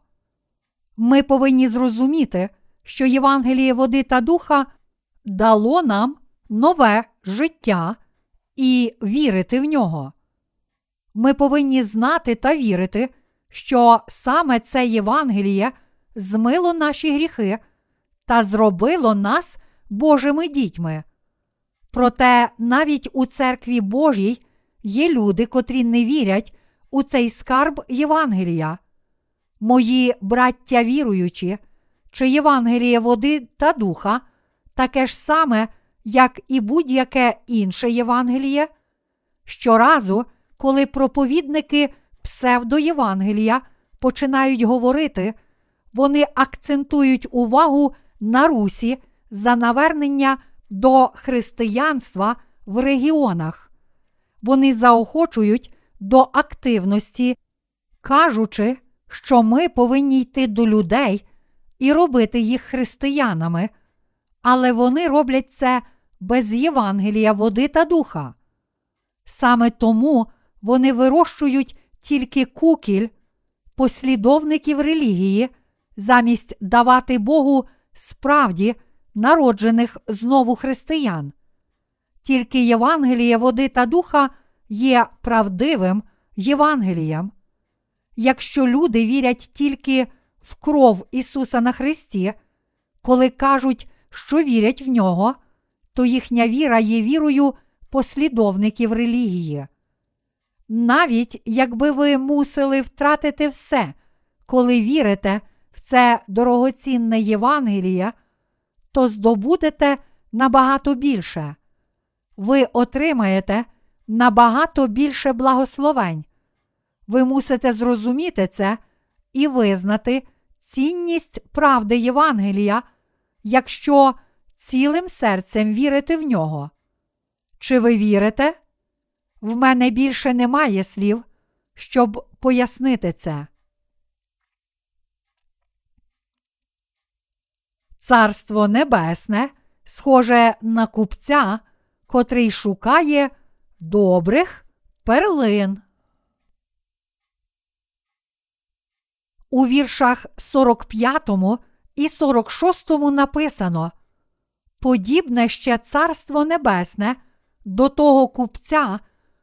Ми повинні зрозуміти, що Євангеліє води та духа дало нам нове життя і вірити в нього. Ми повинні знати та вірити, що саме це Євангеліє змило наші гріхи та зробило нас Божими дітьми. Проте навіть у церкві Божій є люди, котрі не вірять у цей скарб Євангелія. Мої браття віруючі, чи Євангеліє води та духа, таке ж саме, як і будь-яке інше Євангеліє. Щоразу, коли проповідники псевдоєвангелія починають говорити, вони акцентують увагу на русі за навернення до християнства в регіонах. Вони заохочують до активності, кажучи, що ми повинні йти до людей і робити їх християнами, але вони роблять це без Євангелія, води та духа. Саме тому вони вирощують тільки кукіль, послідовників релігії, замість давати Богу справді народжених знову християн. Тільки Євангеліє води та духа є правдивим Євангелієм. Якщо люди вірять тільки в кров Ісуса на Христі, коли кажуть, що вірять в нього, то їхня віра є вірою послідовників релігії. Навіть якби ви мусили втратити все, коли вірите в це дорогоцінне Євангеліє, то здобудете набагато більше. Ви отримаєте набагато більше благословень. Ви мусите зрозуміти це і визнати цінність правди Євангелія, якщо цілим серцем вірите в нього. Чи ви вірите? В мене більше немає слів, щоб пояснити це. Царство Небесне схоже на купця, котрий шукає добрих перлин. У віршах 45 і 46 написано Подібне ще Царство Небесне до того купця,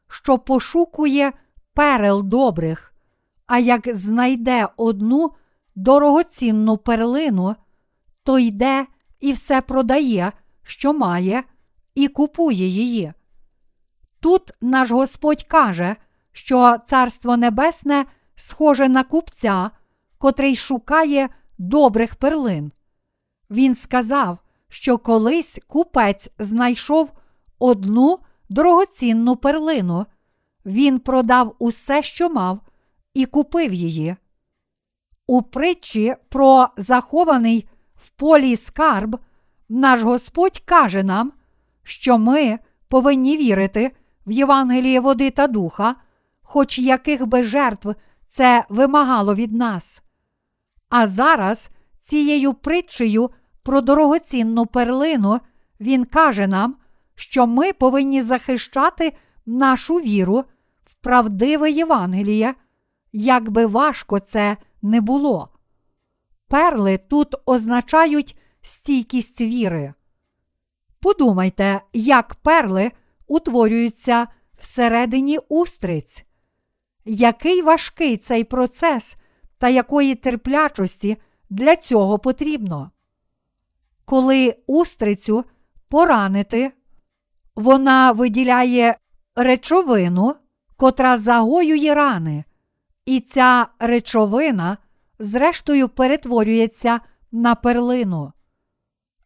що пошукує перел добрих, а як знайде одну дорогоцінну перлину, то йде і все продає, що має, і купує її. Тут наш Господь каже, що Царство Небесне схоже на купця, котрий шукає добрих перлин. Він сказав, що колись купець знайшов одну дорогоцінну перлину, він продав усе, що мав, і купив її. У притчі про захований в полі скарб, наш Господь каже нам, що ми повинні вірити в Євангеліє води та духа, хоч яких би жертв це вимагало від нас. А зараз цією притчею про дорогоцінну перлину Він каже нам, що ми повинні захищати нашу віру в правдиве Євангеліє, як би важко це не було. Перли тут означають стійкість віри. Подумайте, як перли утворюються всередині устриць. Який важкий цей процес та якої терплячості для цього потрібно? Коли устрицю поранити, вона виділяє речовину, котра загоює рани, і ця речовина, зрештою, перетворюється на перлину.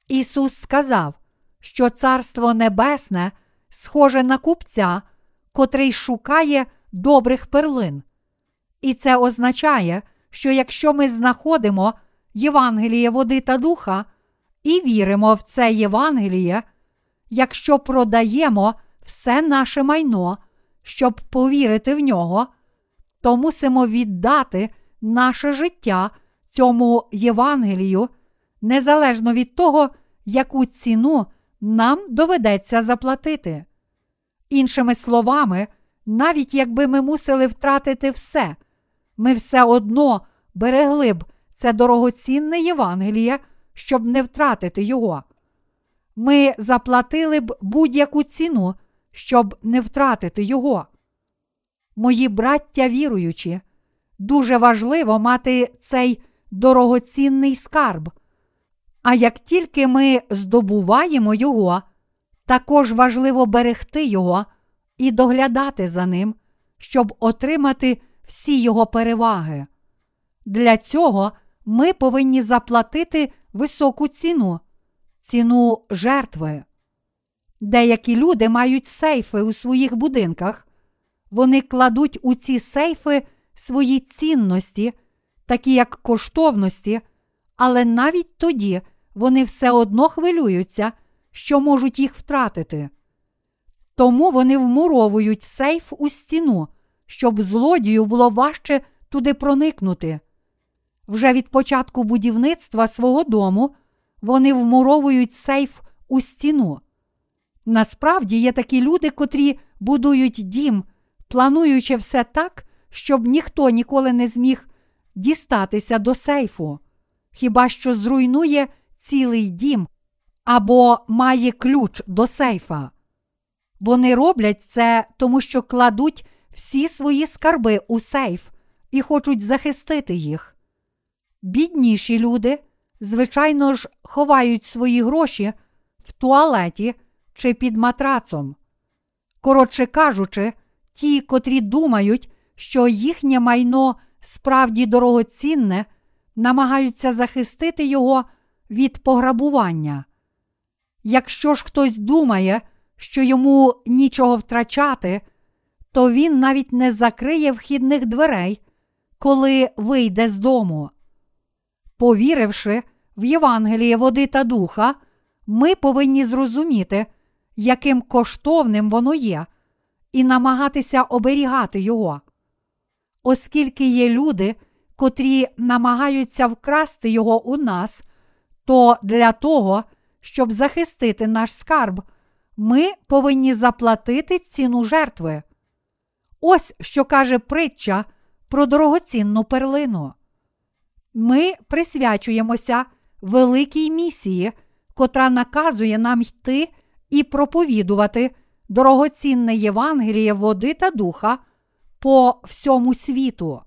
Ісус сказав, що Царство Небесне схоже на купця, котрий шукає добрих перлин. І це означає, що якщо ми знаходимо Євангеліє води та духа і віримо в це Євангеліє, якщо продаємо все наше майно, щоб повірити в нього, то мусимо віддати наше життя цьому Євангелію, незалежно від того, яку ціну нам доведеться заплатити. Іншими словами, навіть якби ми мусили втратити все, ми все одно берегли б це дорогоцінне Євангеліє, щоб не втратити його. Ми заплатили б будь-яку ціну, щоб не втратити його. Мої браття віруючі, дуже важливо мати цей дорогоцінний скарб. А як тільки ми здобуваємо його, також важливо берегти його і доглядати за ним, щоб отримати всі його переваги. Для цього ми повинні заплатити високу ціну, ціну жертви. Деякі люди мають сейфи у своїх будинках, вони кладуть у ці сейфи свої цінності, такі як коштовності, але навіть тоді вони все одно хвилюються, що можуть їх втратити. Тому вони вмуровують сейф у стіну, щоб злодію було важче туди проникнути. Вже від початку будівництва свого дому вони вмуровують сейф у стіну. Насправді є такі люди, котрі будують дім, плануючи все так, щоб ніхто ніколи не зміг дістатися до сейфу, хіба що зруйнує цілий дім або має ключ до сейфа. Вони роблять це, тому що кладуть всі свої скарби у сейф і хочуть захистити їх. Бідніші люди, звичайно ж, ховають свої гроші в туалеті чи під матрацом. Коротше кажучи, ті, котрі думають, що їхнє майно справді дорогоцінне, намагаються захистити його від пограбування. Якщо ж хтось думає, що йому нічого втрачати, то він навіть не закриє вхідних дверей, коли вийде з дому. Повіривши в Євангеліє води та духа, ми повинні зрозуміти, яким коштовним воно є, і намагатися оберігати його. Оскільки є люди, котрі намагаються вкрасти його у нас, то для того, щоб захистити наш скарб, ми повинні заплатити ціну жертви. Ось що каже притча про дорогоцінну перлину. Ми присвячуємося великій місії, котра наказує нам йти і проповідувати дорогоцінне Євангеліє води та духа по всьому світу.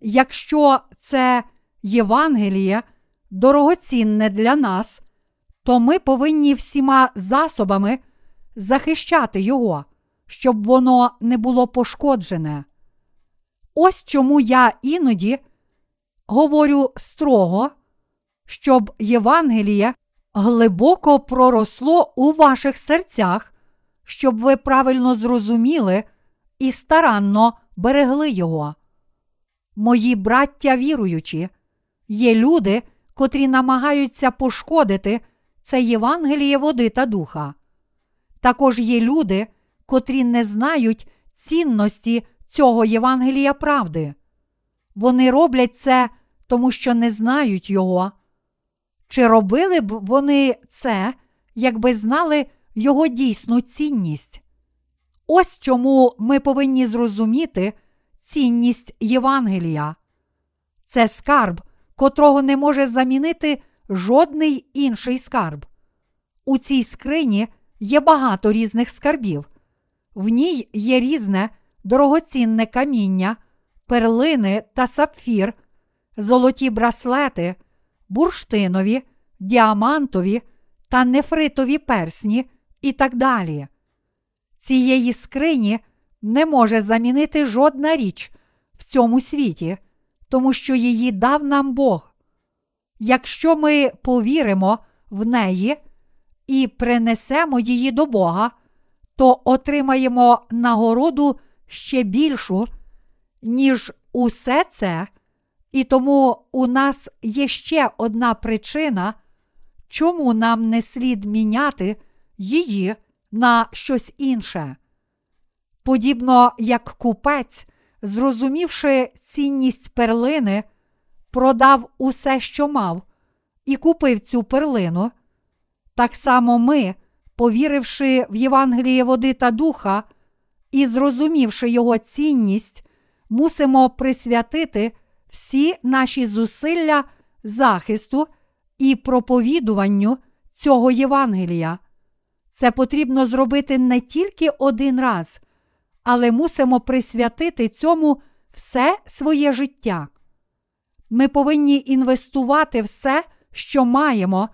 Якщо це Євангеліє дорогоцінне для нас, то ми повинні всіма засобами захищати його, щоб воно не було пошкоджене. Ось чому я іноді говорю строго, щоб Євангеліє глибоко проросло у ваших серцях, щоб ви правильно зрозуміли і старанно берегли його. Мої браття віруючі, є люди, котрі намагаються пошкодити це Євангеліє води та духа. Також є люди, котрі не знають цінності цього Євангелія правди. Вони роблять це, тому що не знають його. Чи робили б вони це, якби знали його дійсну цінність? Ось чому ми повинні зрозуміти цінність Євангелія. Це скарб, котрого не може замінити жодний інший скарб. У цій скрині є багато різних скарбів. В ній є різне дорогоцінне каміння, перлини та сапфір, золоті браслети, бурштинові, діамантові та нефритові персні і так далі. Цієї скрині не може замінити жодна річ в цьому світі, тому що її дав нам Бог. Якщо ми повіримо в неї і принесемо її до Бога, то отримаємо нагороду ще більшу, ніж усе це, і тому у нас є ще одна причина, чому нам не слід міняти її на щось інше. Подібно як купець, зрозумівши цінність перлини, продав усе, що мав, і купив цю перлину, так само ми, повіривши в Євангеліє води та духа і зрозумівши його цінність, мусимо присвятити всі наші зусилля захисту і проповідуванню цього Євангелія. Це потрібно зробити не тільки один раз, але мусимо присвятити цьому все своє життя. Ми повинні інвестувати все, що маємо,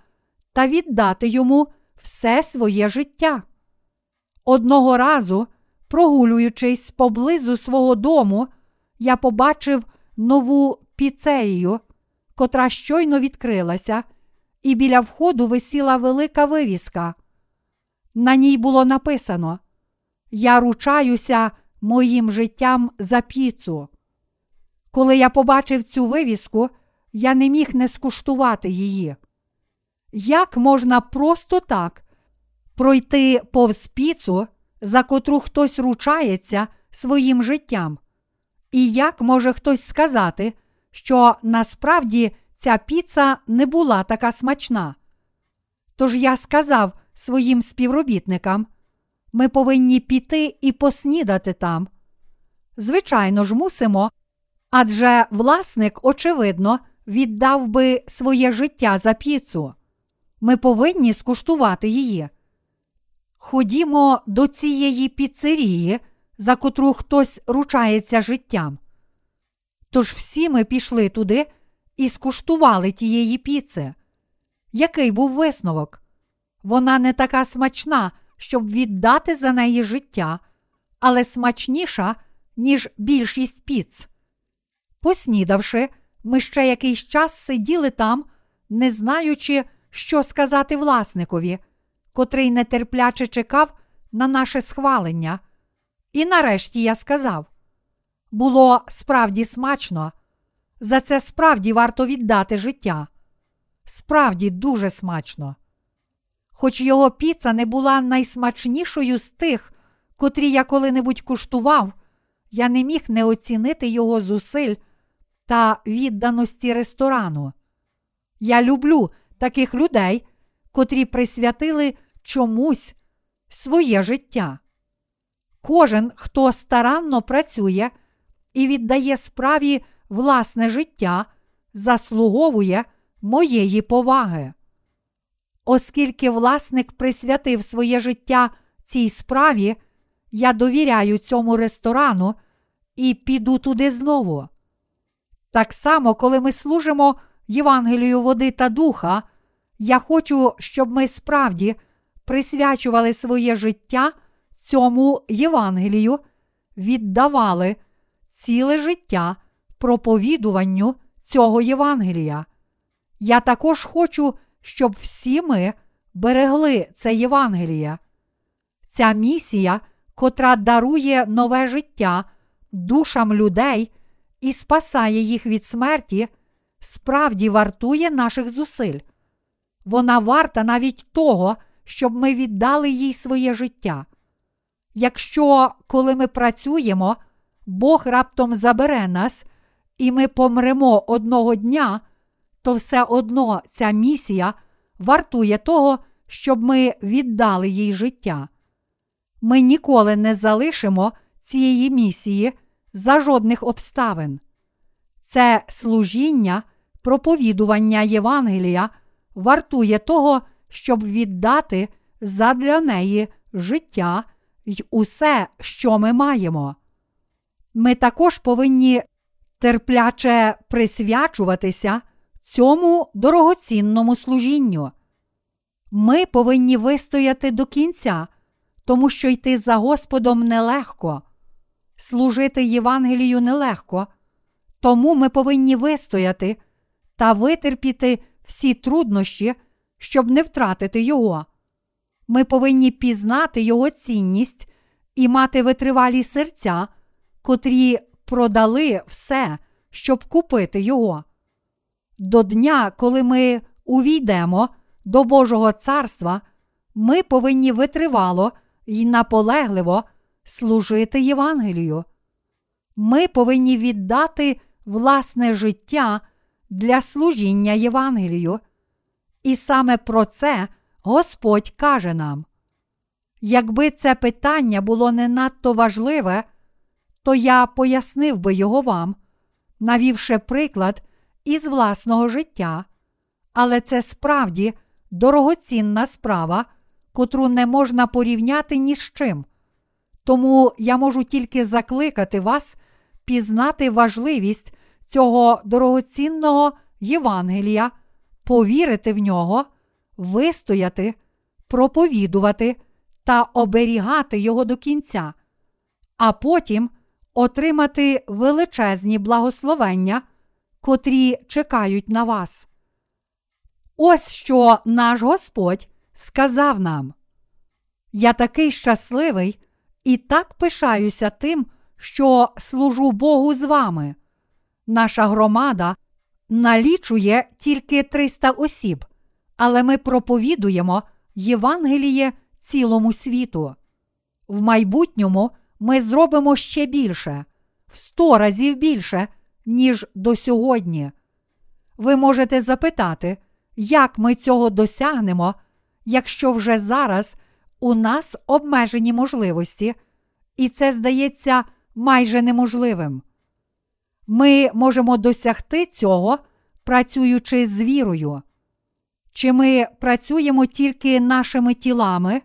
та віддати йому все своє життя. Одного разу, прогулюючись поблизу свого дому, я побачив нову піцерію, котра щойно відкрилася, і біля входу висіла велика вивіска. На ній було написано: Я ручаюся моїм життям за піцу. Коли я побачив цю вивіску, я не міг не скуштувати її. Як можна просто так пройти повз піцу, за котру хтось ручається своїм життям? І як може хтось сказати, що насправді ця піца не була така смачна? Тож я сказав своїм співробітникам, ми повинні піти і поснідати там. Звичайно ж, мусимо, адже власник, очевидно, віддав би своє життя за піцу. Ми повинні скуштувати її. Ходімо до цієї піцерії, за котру хтось ручається життям. Тож всі ми пішли туди і скуштували тієї піци. Який був висновок? Вона не така смачна, щоб віддати за неї життя, але смачніша, ніж більшість піц. Поснідавши, ми ще якийсь час сиділи там, не знаючи, що сказати власникові, котрий нетерпляче чекав на наше схвалення. І нарешті я сказав: було справді смачно, за це справді варто віддати життя. Справді дуже смачно. Хоч його піца не була найсмачнішою з тих, котрі я коли-небудь куштував, я не міг не оцінити його зусиль та відданості ресторану. Я люблю таких людей, котрі присвятили чомусь своє життя. Кожен, хто старанно працює і віддає справі власне життя, заслуговує моєї поваги. Оскільки власник присвятив своє життя цій справі, я довіряю цьому ресторану і піду туди знову. Так само, коли ми служимо Євангелію води та духа, я хочу, щоб ми справді присвячували своє життя цьому Євангелію, віддавали ціле життя проповідуванню цього Євангелія. Я також хочу, щоб всі ми берегли це Євангеліє. Ця місія, котра дарує нове життя душам людей і спасає їх від смерті, справді вартує наших зусиль. Вона варта навіть того, щоб ми віддали їй своє життя. Якщо, коли ми працюємо, Бог раптом забере нас, і ми помремо одного дня, то все одно ця місія вартує того, щоб ми віддали їй життя. Ми ніколи не залишимо цієї місії за жодних обставин. Це служіння, проповідування Євангелія вартує того, щоб віддати задля неї життя й усе, що ми маємо. Ми також повинні терпляче присвячуватися цьому дорогоцінному служінню. Ми повинні вистояти до кінця, тому що йти за Господом нелегко, служити Євангелію нелегко, тому ми повинні вистояти та витерпіти всі труднощі, щоб не втратити Його. Ми повинні пізнати Його цінність і мати витривалі серця, котрі продали все, щоб купити Його. До дня, коли ми увійдемо до Божого царства, ми повинні витривало і наполегливо служити Євангелію. Ми повинні віддати власне життя для служіння Євангелію. І саме про це Господь каже нам. Якби це питання було не надто важливе, то я пояснив би його вам, навівши приклад із власного життя, але це справді дорогоцінна справа, котру не можна порівняти ні з чим. Тому я можу тільки закликати вас пізнати важливість цього дорогоцінного Євангелія, повірити в нього, вистояти, проповідувати та оберігати його до кінця, а потім отримати величезні благословення, котрі чекають на вас. Ось що наш Господь сказав нам. Я такий щасливий і так пишаюся тим, що служу Богу з вами. Наша громада налічує тільки 300 осіб, але ми проповідуємо Євангеліє цілому світу. В майбутньому ми зробимо ще більше, в сто разів більше, ніж до сьогодні. Ви можете запитати, як ми цього досягнемо, якщо вже зараз у нас обмежені можливості, і це здається майже неможливим. Ми можемо досягти цього, працюючи з вірою. Чи ми працюємо тільки нашими тілами?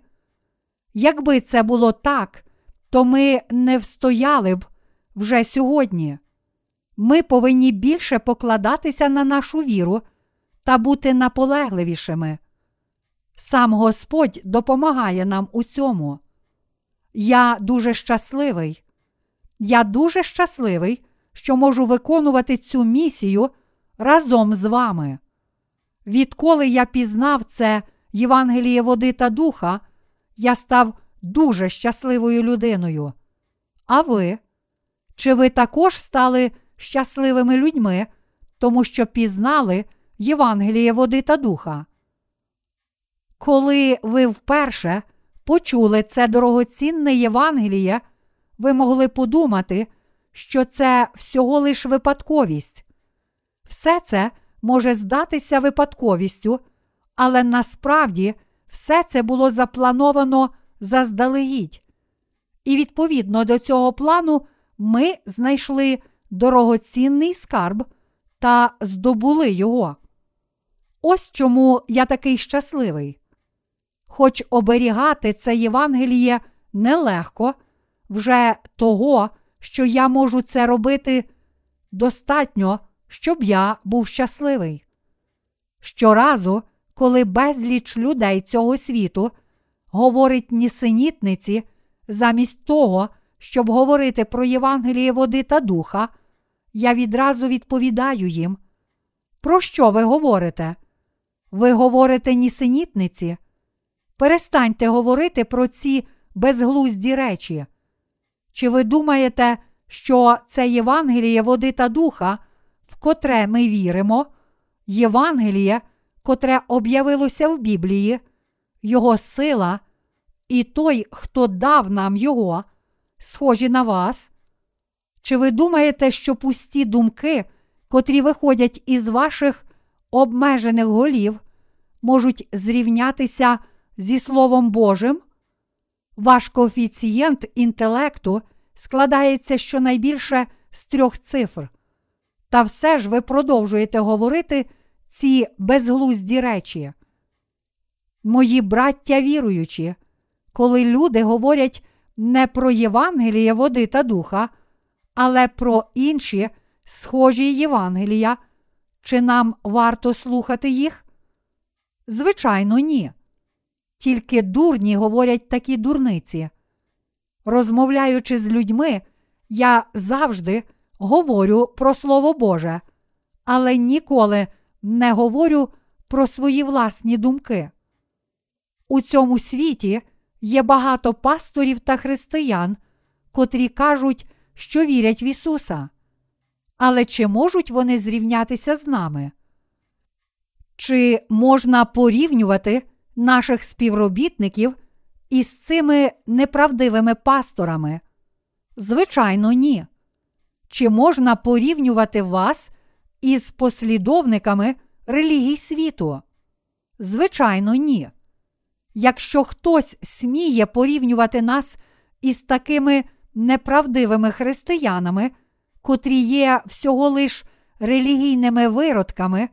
Якби це було так, то ми не встояли б вже сьогодні. Ми повинні більше покладатися на нашу віру та бути наполегливішими. Сам Господь допомагає нам у цьому. Я дуже щасливий. Я дуже щасливий, що можу виконувати цю місію разом з вами. Відколи я пізнав це Євангеліє води та духа, я став дуже щасливою людиною. А ви? Чи ви також стали щасливими людьми, тому що пізнали Євангеліє води та духа? Коли ви вперше почули це дорогоцінне Євангеліє, ви могли подумати, що це всього лиш випадковість. Все це може здатися випадковістю, але насправді все це було заплановано заздалегідь. І відповідно до цього плану ми знайшли дорогоцінний скарб та здобули його. Ось чому я такий щасливий. Хоч оберігати це Євангеліє нелегко, вже того, що я можу це робити, достатньо, щоб я був щасливий. Щоразу, коли безліч людей цього світу говорить нісенітниці, замість того, щоб говорити про Євангеліє води та духа, я відразу відповідаю їм. Про що ви говорите? Ви говорите нісенітниці? Перестаньте говорити про ці безглузді речі. Чи ви думаєте, що це Євангеліє води та духа, в котре ми віримо, Євангеліє, котре об'явилося в Біблії, Його сила і той, хто дав нам Його, схожі на вас? Чи ви думаєте, що пусті думки, котрі виходять із ваших обмежених голів, можуть зрівнятися зі Словом Божим? Ваш коефіцієнт інтелекту складається щонайбільше з трьох цифр. Та все ж ви продовжуєте говорити ці безглузді речі. Мої браття віруючі, коли люди говорять не про Євангеліє води та духа, але про інші схожі Євангелія, чи нам варто слухати їх? Звичайно, ні. Тільки дурні говорять такі дурниці. Розмовляючи з людьми, я завжди говорю про Слово Боже, але ніколи не говорю про свої власні думки. У цьому світі є багато пасторів та християн, котрі кажуть, що вірять в Ісуса. Але чи можуть вони зрівнятися з нами? Чи можна порівнювати наших співробітників із цими неправдивими пасторами? Звичайно, ні. Чи можна порівнювати вас із послідовниками релігій світу? Звичайно, ні. Якщо хтось сміє порівнювати нас із такими неправдивими християнами, котрі є всього лиш релігійними виродками,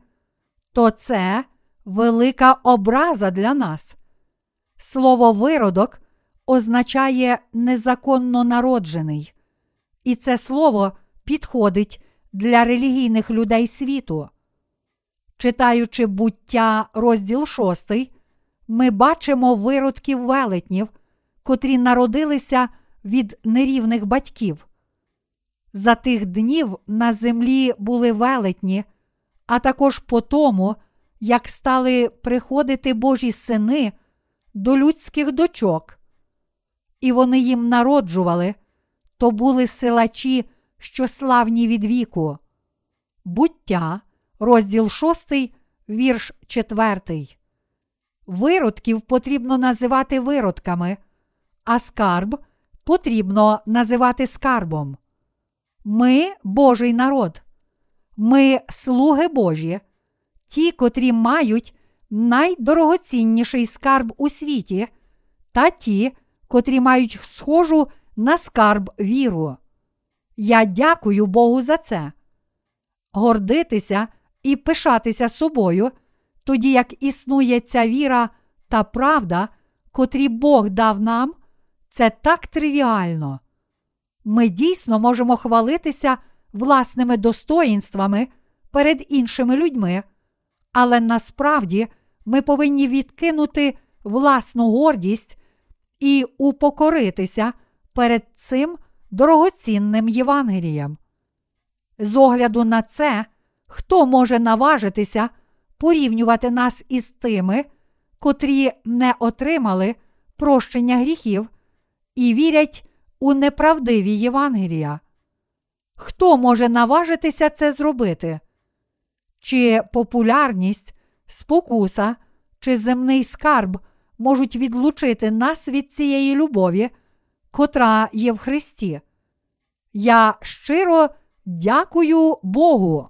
то це велика образа для нас. Слово виродок означає незаконно народжений, і це слово підходить для релігійних людей світу. Читаючи буття розділ 6, ми бачимо виродків велетнів, котрі народилися від нерівних батьків. За тих днів на землі були велетні, а також по тому, як стали приходити Божі сини до людських дочок, і вони їм народжували, то були силачі, що славні від віку. Буття, розділ 6, вірш 4. Виродків потрібно називати виродками, а скарб потрібно називати скарбом. Ми Божий народ, ми слуги Божі, ті, котрі мають найдорогоцінніший скарб у світі, та ті, котрі мають схожу на скарб віру. Я дякую Богу за це. Гордитися і пишатися собою, тоді як існує ця віра та правда, котрі Бог дав нам, це так тривіально. Ми дійсно можемо хвалитися власними достоїнствами перед іншими людьми, але насправді ми повинні відкинути власну гордість і упокоритися перед цим дорогоцінним Євангелієм. З огляду на це, хто може наважитися порівнювати нас із тими, котрі не отримали прощення гріхів і вірять у неправдиві Євангелія? Хто може наважитися це зробити? Чи популярність, спокуса, чи земний скарб можуть відлучити нас від цієї любові, котра є в Христі? Я щиро дякую Богу.